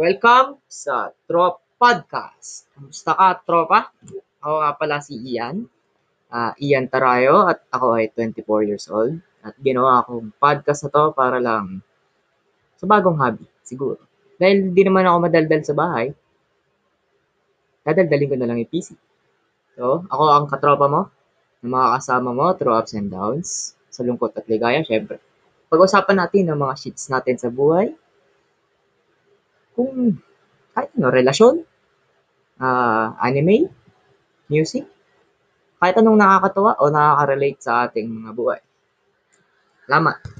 Welcome sa Trop Podcast. Kamusta ka, tropa? Ako nga pala si Ian. Ah, Ian Tarayo at ako ay 24 years old. At ginawa akong podcast na to para lang sa bagong hobby, siguro. Dahil di naman ako madaldal sa bahay, dadaldalin ko na lang yung PC. So, ako ang katropa mo, na makakasama mo through ups and downs, sa lungkot at ligaya, syempre. Pag-usapan natin ang mga shits natin sa buhay, kung kahit ano, relasyon, ah, anime, music, kahit anong nakakatawa o nakaka-relate sa ating mga buhay. Salamat.